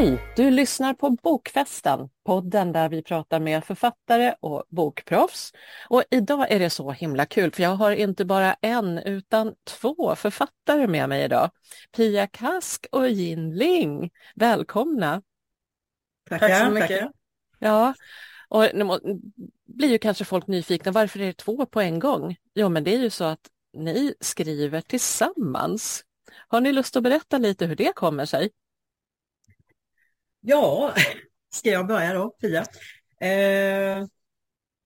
Hej! Du lyssnar på Bokfesten, podden där vi pratar med författare och bokproffs. Och idag är det så himla kul för jag har inte bara en utan två författare med mig idag. Pia Kask och Jin Ling. Välkomna! Tackar, Tack så mycket. Tackar. Ja, och nu blir ju kanske folk nyfikna, varför är det två på en gång? Jo, men det är ju så att ni skriver tillsammans. Har ni lust att berätta lite hur det kommer sig? Ja, ska jag börja då, Pia? Eh,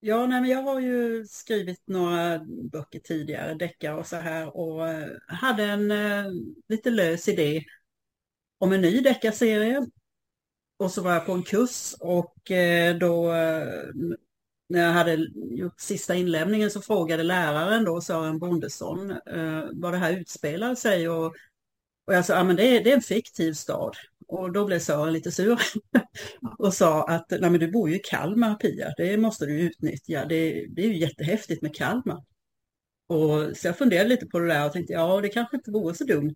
ja, nej, men jag har ju skrivit några böcker tidigare, deckare och så här, och eh, hade en eh, lite lös idé om en ny deckarserie. Och så var jag på en kurs och eh, då eh, när jag hade gjort sista inlämningen så frågade läraren då, Sören Bondesson, eh, vad det här utspelar sig och, och jag sa, ja men det är, det är en fiktiv stad. Och då blev Sören lite sur och sa att Nej, men du bor ju i Kalmar Pia, det måste du utnyttja, det, det är ju jättehäftigt med Kalmar. Och, så jag funderade lite på det där och tänkte ja det kanske inte vore så dumt.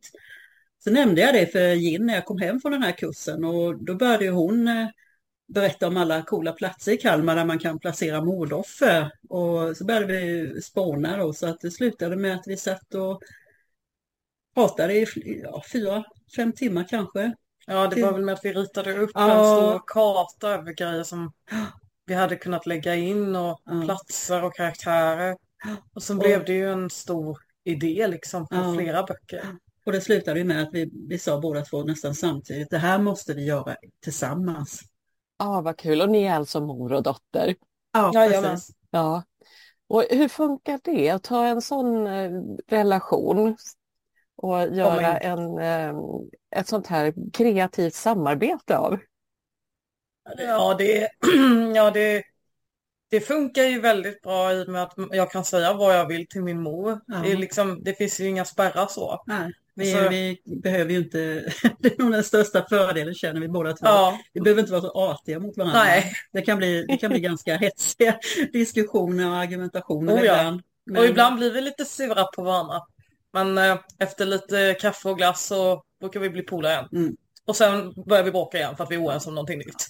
Så nämnde jag det för Gin när jag kom hem från den här kursen och då började hon eh, berätta om alla coola platser i Kalmar där man kan placera mordoffer. Och så började vi spåna då så att det slutade med att vi satt och pratade i ja, fyra, fem timmar kanske. Ja, det var väl med att vi ritade upp ja. en stor karta över grejer som vi hade kunnat lägga in och ja. platser och karaktärer. Och så blev det ju en stor idé liksom på ja. flera böcker. Och det slutade ju med att vi, vi sa båda två nästan samtidigt, det här måste vi göra tillsammans. Ja, ah, vad kul. Och ni är alltså mor och dotter? Ja, precis. Ja. Och hur funkar det att ha en sån eh, relation och göra en, eh, ett sånt här kreativt samarbete av? Ja, det, ja det, det funkar ju väldigt bra i och med att jag kan säga vad jag vill till min mor. Ja. Det, är liksom, det finns ju inga spärrar så. Nej. Vi, så... vi, behöver ju inte, det är nog den största fördelen känner vi båda två. Ja. Vi behöver inte vara så artiga mot varandra. Nej. Det, kan bli, det kan bli ganska hetsiga diskussioner och argumentationer oh, ibland. Men... Och ibland blir vi lite sura på varandra. Men eh, efter lite kaffe och glass så brukar vi bli polare igen. Mm. Och sen börjar vi bråka igen för att vi är oense om någonting nytt.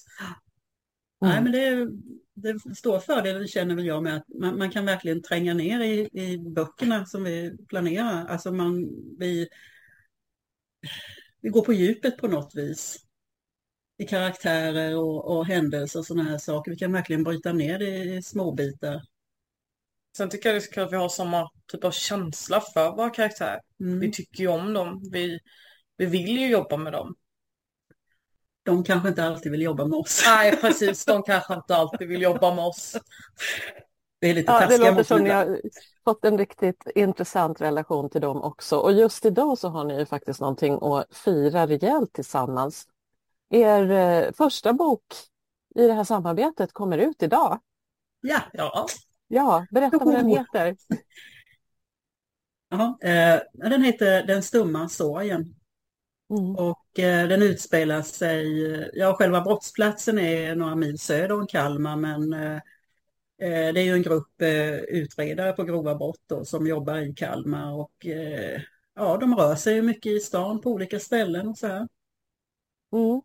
Mm. Nej men det, är, det stora fördelen känner väl jag med att man, man, kan verkligen tränga ner i, i böckerna som vi planerar. Alltså man, vi, vi går på djupet på något vis. I karaktärer och, och händelser och sådana här saker. Vi kan verkligen bryta ner det i små bitar. Sen tycker jag det är kul att vi har samma typ av känsla för våra karaktärer. Mm. Vi tycker ju om dem. Vi, vi vill ju jobba med dem. De kanske inte alltid vill jobba med oss. Nej, precis. De kanske inte alltid vill jobba med oss. Det är lite ja, Det låter som ni har fått en riktigt intressant relation till dem också. Och just idag så har ni ju faktiskt någonting att fira rejält tillsammans. Er eh, första bok i det här samarbetet kommer ut idag. Ja. Ja, ja berätta vad den heter. Ja, eh, den heter Den stumma sorgen. Mm. Och eh, den utspelar sig, ja själva brottsplatsen är några mil söder om Kalmar men eh, det är ju en grupp utredare på grova brott då, som jobbar i Kalmar och ja, de rör sig mycket i stan på olika ställen och så här. Mm.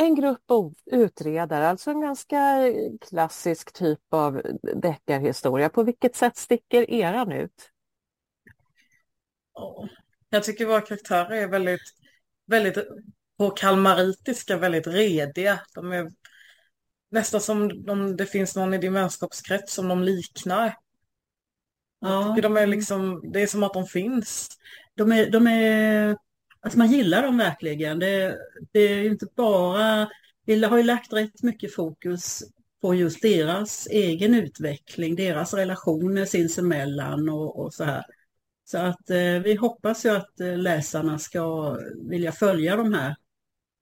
En grupp utredare, alltså en ganska klassisk typ av deckarhistoria. På vilket sätt sticker eran ut? Jag tycker våra karaktärer är väldigt, väldigt på kalmaritiska, väldigt rediga. De är nästan som om det finns någon i din vänskapskrets som de liknar. Ja. De är liksom, det är som att de finns. De är, de är, att man gillar dem verkligen. Det, det är inte bara, vi har ju lagt rätt mycket fokus på just deras egen utveckling, deras relationer sinsemellan och, och så här. Så att eh, vi hoppas ju att eh, läsarna ska vilja följa de här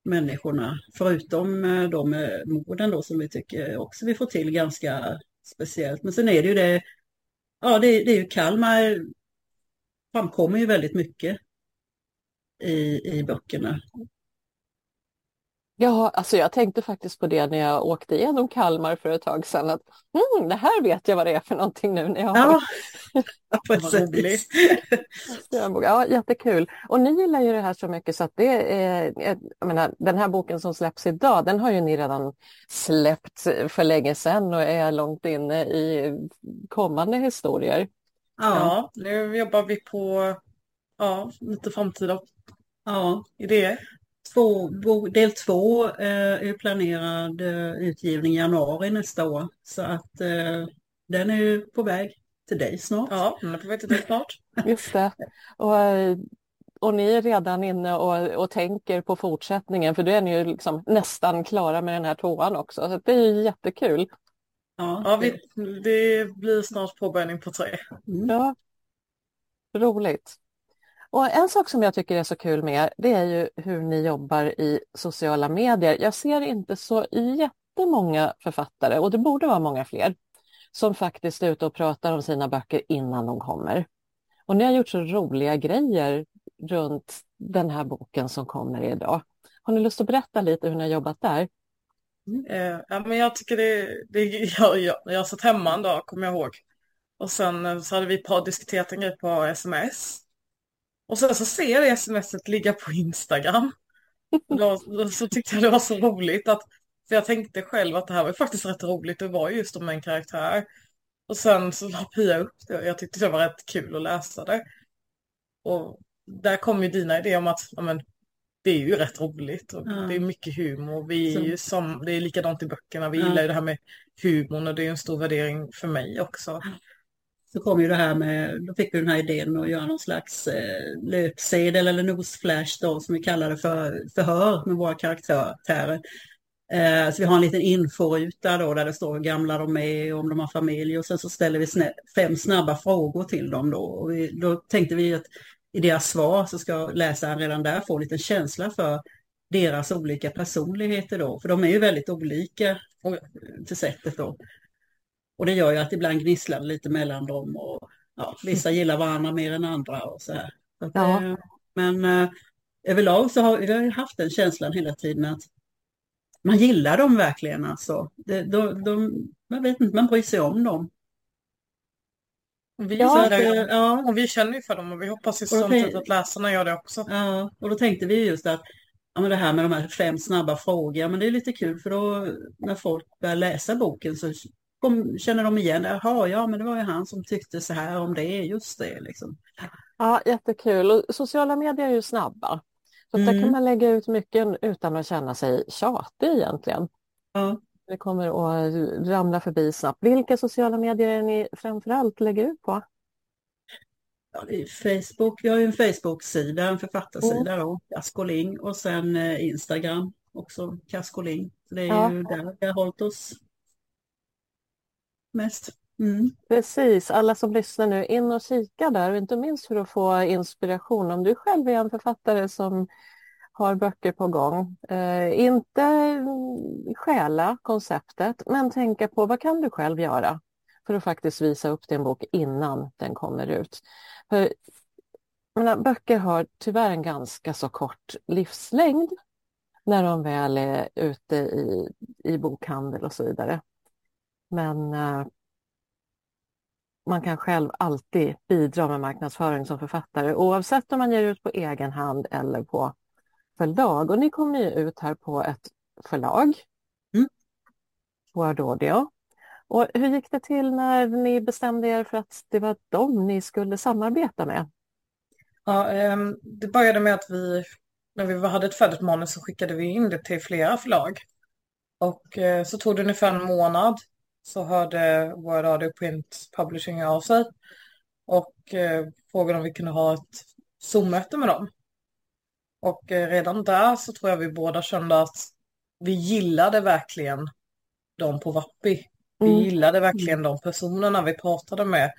människorna, förutom eh, de morden då som vi tycker också vi får till ganska speciellt. Men sen är det ju det, ja det, det är ju Kalmar eh, framkommer ju väldigt mycket i, i böckerna. Ja, alltså jag tänkte faktiskt på det när jag åkte igenom Kalmar för ett tag sedan. Att, mm, det här vet jag vad det är för någonting nu när jag har... Ja, precis. ja, jättekul. Och ni gillar ju det här så mycket så att det är, jag menar, den här boken som släpps idag, den har ju ni redan släppt för länge sedan och är långt inne i kommande historier. Ja, ja nu jobbar vi på ja, lite framtida ja. idéer. Två, del två eh, är planerad eh, utgivning i januari nästa år. Så att eh, den är på väg till dig snart. Ja, den är på väg till dig snart. Just det. Och, och ni är redan inne och, och tänker på fortsättningen för då är ni ju liksom nästan klara med den här tvåan också. Så det är ju jättekul. Ja, ja vi, det blir snart påbörjning på tre. Mm. Ja, roligt. Och en sak som jag tycker är så kul med det är ju hur ni jobbar i sociala medier. Jag ser inte så jättemånga författare, och det borde vara många fler, som faktiskt är ute och pratar om sina böcker innan de kommer. Och ni har gjort så roliga grejer runt den här boken som kommer idag. Har ni lust att berätta lite hur ni har jobbat där? Mm. Eh, ja, men jag tycker det, det jag, jag, jag satt hemma en dag, kommer jag ihåg. Och sen eh, så hade vi par diskuterat en grej på sms. Och sen så ser jag det smset ligga på Instagram. Då, då, så tyckte jag det var så roligt att, för jag tänkte själv att det här var faktiskt rätt roligt, det var just om en karaktär. Och sen så la Pia upp det och jag tyckte det var rätt kul att läsa det. Och där kom ju dina idéer om att ja, men, det är ju rätt roligt och mm. det är mycket humor. Vi är ju som, det är likadant i böckerna, vi mm. gillar ju det här med humorn och det är en stor värdering för mig också så kom ju det här med, då fick vi den här idén med att göra någon slags eh, löpsedel eller nosflash då som vi kallar det för förhör med våra karaktärer. Eh, så vi har en liten inforuta då där det står hur gamla de är och om de har familj och sen så ställer vi snä fem snabba frågor till dem då. Och vi, då tänkte vi att i deras svar så ska läsaren redan där få en liten känsla för deras olika personligheter då, för de är ju väldigt olika till eh, sättet då. Och det gör ju att ibland gnisslar det lite mellan dem och ja, vissa gillar varandra mer än andra och så här. Så ja. Eh, men eh, överlag så har vi haft den känslan hela tiden att man gillar dem verkligen alltså. De, de, de, man vet inte, man bryr sig om dem. Vi, ja, att, ja. och vi känner ju för dem och vi hoppas ju samtidigt att läsarna gör det också. Ja, och då tänkte vi just att ja, men det här med de här fem snabba frågorna, men det är lite kul för då när folk börjar läsa boken så kom, känner de igen, jaha, ja men det var ju han som tyckte så här om det, just det liksom. Ja, jättekul. Och sociala medier är ju snabba. Så mm. där kan man lägga ut mycket utan att känna sig tjatig egentligen. Ja. Det kommer att ramla förbi snabbt. Vilka sociala medier är ni framförallt lägger ut på? Ja, det är Facebook. Vi har ju en Facebook-sida, en författarsida mm. då, Kaskoling och sen eh, Instagram också, Kaskoling. Det är ja. ju där vi har hållit oss mest. Mm. Precis, alla som lyssnar nu, in och kika där och inte minst för att få inspiration. Om du själv är en författare som har böcker på gång, eh, inte stjäla konceptet, men tänka på vad kan du själv göra för att faktiskt visa upp din bok innan den kommer ut. För, menar, böcker har tyvärr en ganska så kort livslängd när de väl är ute i, i bokhandel och så vidare. Men eh, man kan själv alltid bidra med marknadsföring som författare oavsett om man ger ut på egen hand eller på förlag. Och ni kommer ju ut här på ett förlag, mm. Word Audio. Och hur gick det till när ni bestämde er för att det var dem ni skulle samarbeta med? Ja, ehm, det började med att vi, när vi hade ett färdigt manus så skickade vi in det till flera förlag. Och eh, så tog det ungefär en månad så hörde Word Audio Print Publishing av sig och eh, frågade om vi kunde ha ett Zoom-möte med dem. Och eh, redan där så tror jag vi båda kände att vi gillade verkligen dem på Vappi. Vi mm. gillade verkligen de personerna vi pratade med.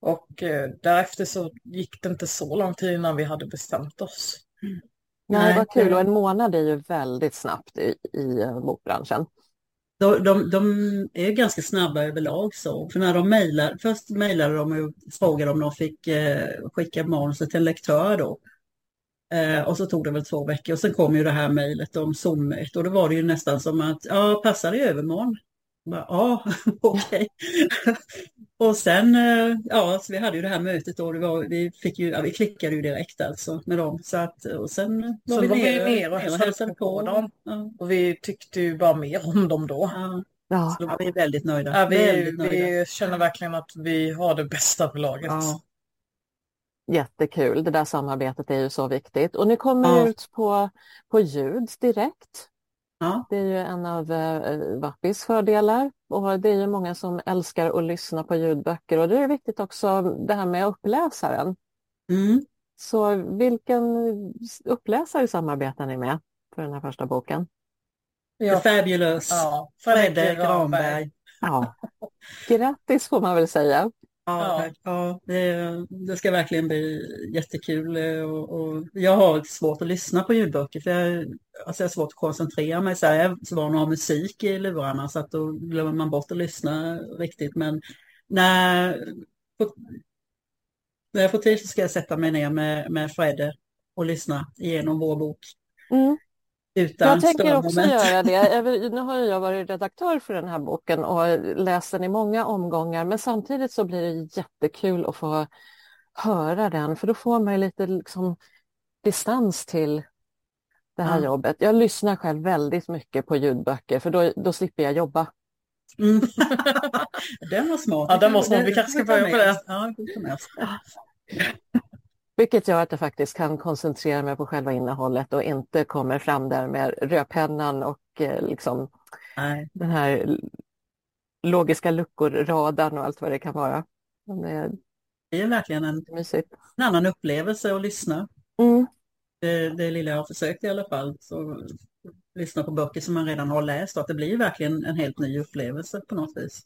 Och eh, därefter så gick det inte så lång tid innan vi hade bestämt oss. Mm. Nej, vad kul och en månad är ju väldigt snabbt i, i bokbranschen de, de, de, är ganska snabba överlag så. För när de mailar, först mejlade de och frågade om de fick eh, skicka manuset till en lektör då. Eh, och så tog det väl två veckor och sen kom ju det här mejlet om zoom och då var det ju nästan som att, ja, passar det i övermorgon? Bara, ja, okej. och sen, eh, ja, så vi hade ju det här mötet då, det var, vi, fick ju, ja, vi klickade ju direkt alltså med dem. Så att, och sen var Så vi var vi nere, ner och hälsade på dem. Ja, Och vi tyckte ju bara mer om dem då. ja. Ja, Så ja, vi är väldigt nöjda. Ja, vi, väldigt nöjda. vi känner verkligen att vi har det bästa på laget. Ja. jättekul. Det där samarbetet är ju så viktigt. Och ni kommer Ja. ut på, på ljud direkt. Ja. Det är ju en av eh, Vappis fördelar och det är ju många som älskar att lyssna på ljudböcker och det är viktigt också det här med uppläsaren. Mm. Så vilken uppläsare samarbetar ni med för den här första boken? The Fabulous, Ja, Fredde Granberg. Ja, grattis får man väl säga. Ja, Ja. ja det, det ska verkligen bli jättekul eh, och, och jag har svårt att lyssna på ljudböcker för jag, alltså jag har svårt att koncentrera mig. Så här, jag är van att ha musik i lurarna så att då glömmer man bort att lyssna riktigt. Men när, på, när jag får tid så ska jag sätta mig ner med, med Fredde och lyssna igenom vår bok Mm. Utan Jag tänker också göra det. Jag vill- Nu har jag varit redaktör för den här boken och läst den i många omgångar men samtidigt så blir det jättekul att få höra den för då får man lite liksom distans till det här Ja. jobbet. Jag lyssnar själv väldigt mycket på ljudböcker för då, då slipper jag jobba. Mm. den var smart. Ja, den var smart. Vi kanske ska börja på det. Ja, Vilket gör att jag faktiskt kan koncentrera mig på själva innehållet och inte kommer fram där med rödpennan och eh, liksom Nej. den här logiska luckor-radarn och allt vad det kan vara. Det är Det är verkligen en, mysigt. en annan upplevelse att lyssna. Mm. Det, det lilla jag har försökt i alla fall. Så lyssna på böcker som man redan har läst och att det blir verkligen en helt ny upplevelse på något vis.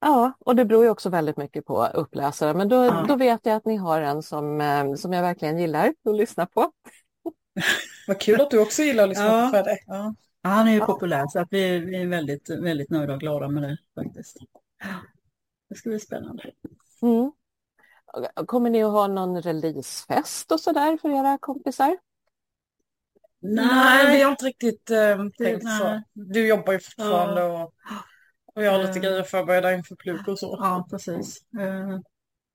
Ja, och det beror ju också väldigt mycket på uppläsare. Men då, Ja. då vet jag att ni har en som, eh, som jag verkligen gillar att lyssna på. Vad kul att du också gillar att lyssna Ja. på Fredde. Ja. Ja, han är ju Ja. populär så att vi, vi är väldigt, väldigt nöjda och glada med det faktiskt. Det ska bli spännande. Mm. Kommer ni att ha någon releasefest och sådär för era kompisar? Nej, vi har inte riktigt eh, tänkt nej. så. Du jobbar ju fortfarande och, och jag har lite Eh. grejer förberedda inför plugg och så. Ja, precis. Eh,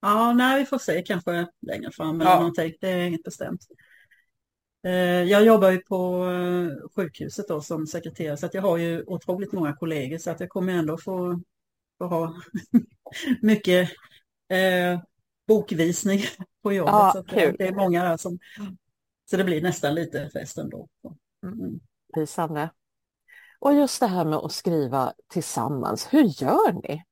Ja, nej, vi får se kanske längre fram eller Ja. någonting. Det är inget bestämt. Eh, Jag jobbar ju på sjukhuset då som sekreterare så att jag har ju otroligt många kollegor så att jag kommer ändå få, få ha mycket eh, bokvisning på jobbet. Ja, så att det, det är många där som... Så det blir nästan lite fest ändå. Mm. Lysande. Och just det här med att skriva tillsammans, hur gör ni?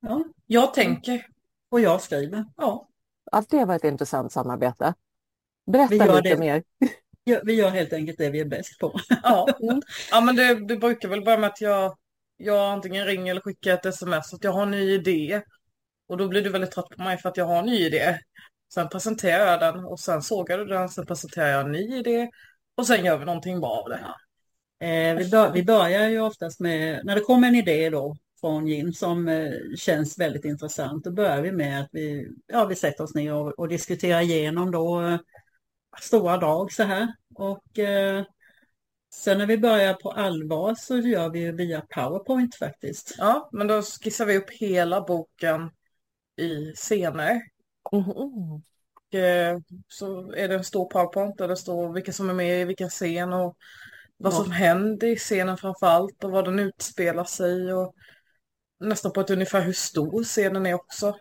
Ja, Jag tänker, och jag skriver. ja, Att det var ett intressant samarbete. Vi Berätta gör lite det. mer. Vi gör helt enkelt det vi är bäst på. ja. ja men det, det brukar väl börja med att jag, jag antingen ringer eller skickar ett sms att jag har en ny idé. Och då blir du väldigt trött på mig för att jag har en ny idé. Sen presenterar jag den och sen sågar du den, sen presenterar jag en ny idé och sen gör vi någonting bra av det. Eh, vi, bör, vi börjar ju oftast med, när det kommer en idé då från Jim som eh, känns väldigt intressant, då börjar vi med att vi, ja, vi sätter oss ner och, och diskuterar igenom då eh, stora drag så här. Och eh, sen när vi börjar på allvar så gör vi ju via PowerPoint faktiskt. Ja, men då skissar vi upp hela boken i scener. Mhm. Och, eh, så är det en stor powerpoint där det står vilka som är med i vilken scen och vad som händer i scenen framför allt och vad den utspelar sig och nästan på ett ungefär hur stor scenen är också.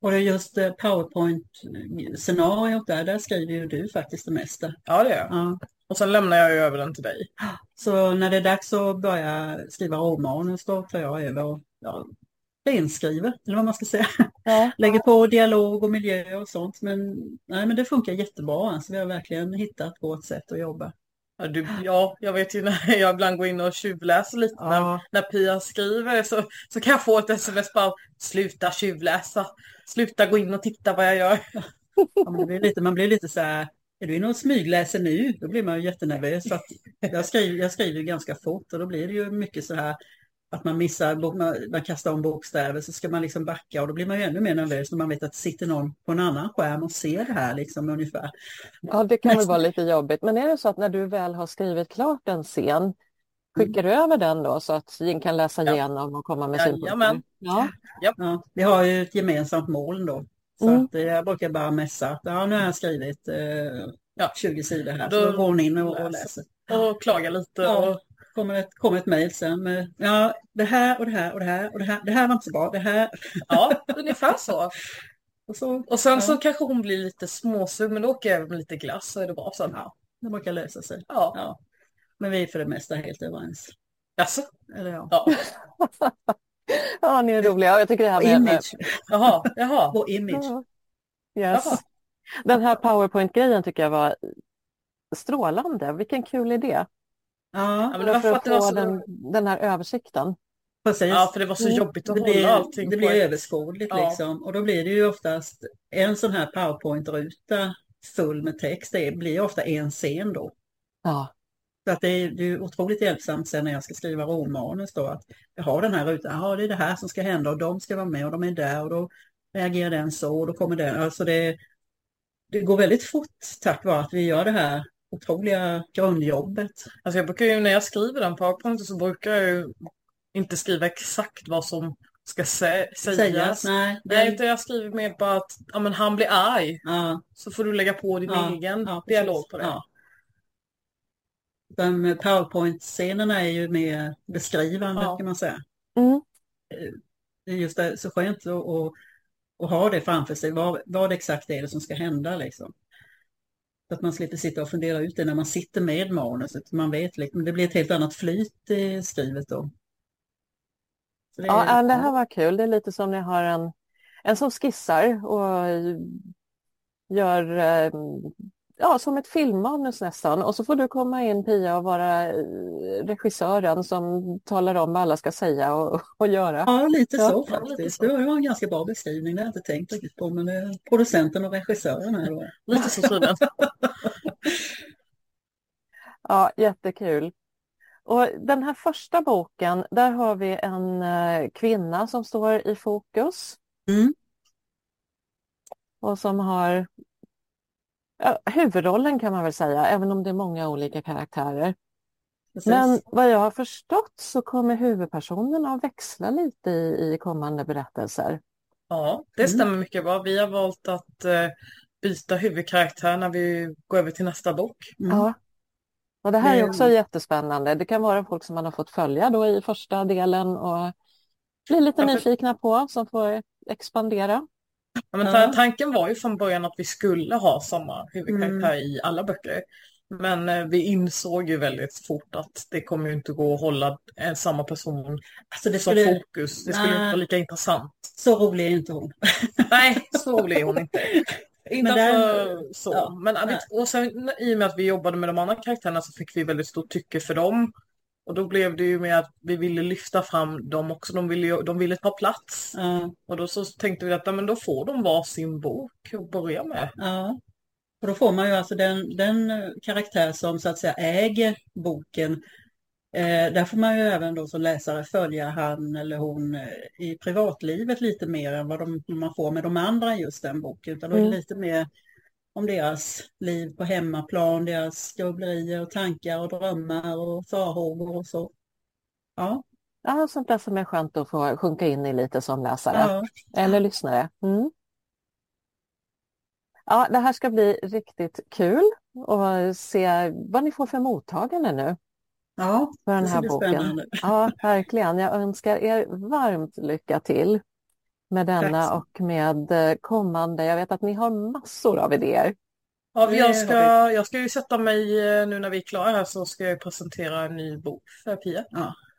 Och det är just eh, PowerPoint-scenariot där, där skriver ju du faktiskt det mesta. Ja, det är jag. Ja. Och sen lämnar jag över den till dig. Så när det är dags att börja skriva romanus då tar jag över och ja, renskriver, eller vad man ska säga. Ja. Lägger på dialog och miljö och sånt. Men, nej, men det funkar jättebra. Alltså, vi har verkligen hittat vårt sätt att jobba. Ja, du, ja, jag vet ju när jag ibland går in och tjuvläser lite när, Ja, när Pia skriver så, så kan jag få ett sms bara sluta tjuvläsa, sluta gå in och titta vad jag gör. ja, man, blir lite, man blir lite så här, är du inne och smygläser nu? Då blir man ju jättenervös. Att jag, skriver, jag skriver ganska fort och då blir det ju mycket så här att man missar, man, man kastar om bokstäver så ska man liksom backa och då blir man ju ännu mer nervös när man vet att det sitter någon på en annan skärm och ser det här liksom ungefär. Ja, det kan väl vara lite jobbigt. Men är det så att när du väl har skrivit klart en scen, skickar du över den då så att Jing kan läsa Ja. igenom och komma med synpunkter? Ja. Ja, vi har ju ett gemensamt mål då. Så Mm. att jag brukar bara messa att ja, nu har jag skrivit eh, Ja. 20 sidor här. Då Så då går hon in och, och läser. Och klaga lite. Ja. Och, kommer ett, kommer ett mejl sen med ja, det här och det här och det här och det här. Det här var inte så bra. Det här. ja, ungefär så. Och så, Och sen Ja. så kanske hon blir lite småsug, men då åker jag över med lite glass så är det bra sen. ja, det brukar lösa sig. Ja. Ja. Men vi är för det mesta helt överens. Jaså? Eller ja. Ja. ja, ni är roliga. Jag tycker det här med... med Image. Jaha, jaha. Vår image. Ja. Yes. Jaha. Den här powerpoint-grejen tycker jag var strålande. Vilken kul idé. Ja, men det var för för att få så- den, den här översikten. precis. Ja, för det var så jobbigt att det hålla blir, allting Det blir ett- överskådligt Ja. liksom. Och då blir det ju oftast en sån här powerpoint-ruta full med text. Det blir ofta en scen då. Ja, Så att det är, det är otroligt hjälpsamt sen när jag ska skriva romanus då att jag har den här rutan, ja det är det här som ska hända och de ska vara med och de är där och då reagerar den så och då kommer den. Alltså det, det går väldigt fort tack vare att vi gör det här otroliga grundjobbet. Alltså jag brukar ju, när jag skriver den powerpointen så brukar jag ju inte skriva exakt vad som ska sä sägas. Sägas, nej. Nej, jag skriver mer bara att ja, men han blir arg. ja, Så får du lägga på din Ja, egen ja, dialog på det. Ja. De powerpoint-scenerna är ju mer beskrivande Ja. kan man säga. mm. Det är just det, så skönt att, att, att ha det framför sig. Vad, vad exakt är det som ska hända liksom. Att man slipper sitta och fundera ut det när man sitter med manuset. Man vet liksom, det blir ett helt annat flyt i skrivet då. Det är- ja, det här var kul. Det är lite som när jag har en, en som skissar och gör eh, ja, som ett filmmanus nästan. Och så får du komma in Pia och vara eh, regissören som talar om vad alla ska säga och, och göra. Ja, lite Ja, så ja, lite faktiskt. så. Det var en ganska bra beskrivning. Det har jag inte tänkt riktigt på. Men det är producenten och regissören här då. Lite så. Ja, jättekul. Och den här första boken, där har vi en eh, kvinna som står i fokus. Mm. Och som har huvudrollen kan man väl säga, även om det är många olika karaktärer. Precis. Men vad jag har förstått så kommer huvudpersonerna att växla lite i, i kommande berättelser. Ja, det Mm. stämmer mycket bra. Vi har valt att eh, byta huvudkaraktär när vi går över till nästa bok. Mm. Ja. Och det här är också jättespännande. Det kan vara folk som man har fått följa då i första delen och bli lite Ja, för- nyfikna på, som får expandera. Ja, men ta- tanken var ju från början att vi skulle ha samma huvudkaraktär Mm. i alla böcker. Men eh, vi insåg ju väldigt fort att det kommer ju inte gå att hålla eh, samma person Alltså det som skulle, fokus. Det skulle inte Nej. vara lika intressant. så rolig är inte hon. Nej, så rolig är hon inte. Inte Men den- så. ja, men nej. och sen i och med att vi jobbade med de andra karaktärerna så fick vi väldigt stort tycke för dem. Och då blev det ju med att vi ville lyfta fram dem också. De ville, de ville ta plats. Ja, Och då så tänkte vi att men då får de var sin bok att börja med. ja. Och då får man ju alltså den, den eh, karaktär som så att säga äger boken. Eh, där får man ju även då som läsare följa han eller hon eh, i privatlivet lite mer än vad de, man får med de andra i just den boken. Utan då är det Mm. lite mer om deras liv på hemmaplan, deras grubblerier och tankar och drömmar och farhågor och så. Ja, Ja, sånt där som är skönt att få sjunka in i lite som läsare ja. eller lyssnare. Mm. Ja, det här ska bli riktigt kul och se vad ni får för mottagande nu ja för den här boken. spännande. Ja, verkligen. Jag önskar er varmt lycka till med denna Tack. och med eh, kommande. Jag vet att ni har massor av idéer. Ja, jag ska, jag ska ju sätta mig eh, nu när vi är klara här så ska jag presentera en ny bok för Pia.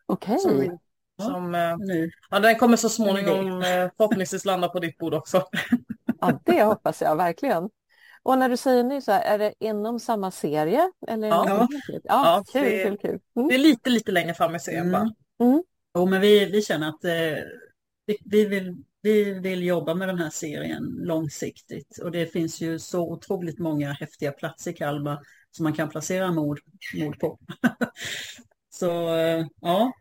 Okej. Som, vi- Ja. som, eh, Nu. ja, den kommer så småningom förhoppningsvis landa på ditt bord också. Ja, det hoppas jag verkligen. Och när du säger ny så här, är det inom samma serie? Eller Ja. ja. ja, Ja, kul, det- kul, kul. Mm. Det är lite, lite längre fram i serien bara. Mm. Jo, men vi, vi känner att eh, vi, vi, vill, vi vill jobba med den här serien långsiktigt och det finns ju så otroligt många häftiga platser i Kalmar som man kan placera mord, mord på. så eh, ja,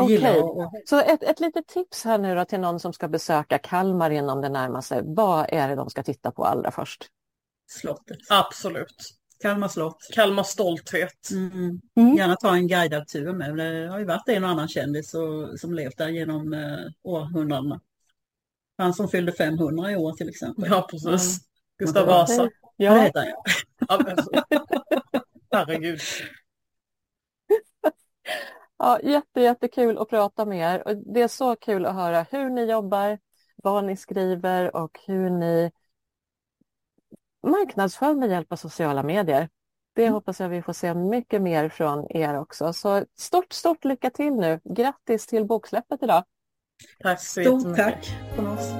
Okej. att- Så ett, ett litet tips här nu då till någon som ska besöka Kalmar inom det närmaste. Vad är det de ska titta på allra först? slottet. Absolut. Kalmar slott. Kalmar stolthet. Mm. Mm. Gärna ta en guidad tur med. Det har ju varit en och annan kändis och, som levt där genom eh, århundradena. Han som fyllde 500 i år till exempel. Ja, precis. Gustav Ja. Vasa. Vad Ja, heter han? ja. Herregud. ja, jätte, jättekul att prata med er. Och det är så kul att höra hur ni jobbar, vad ni skriver och hur ni marknadsför med hjälp av sociala medier. Det hoppas jag vi får se mycket mer från er också. Så stort, stort lycka till nu. Grattis till boksläppet idag. Tack så Stort tack från oss.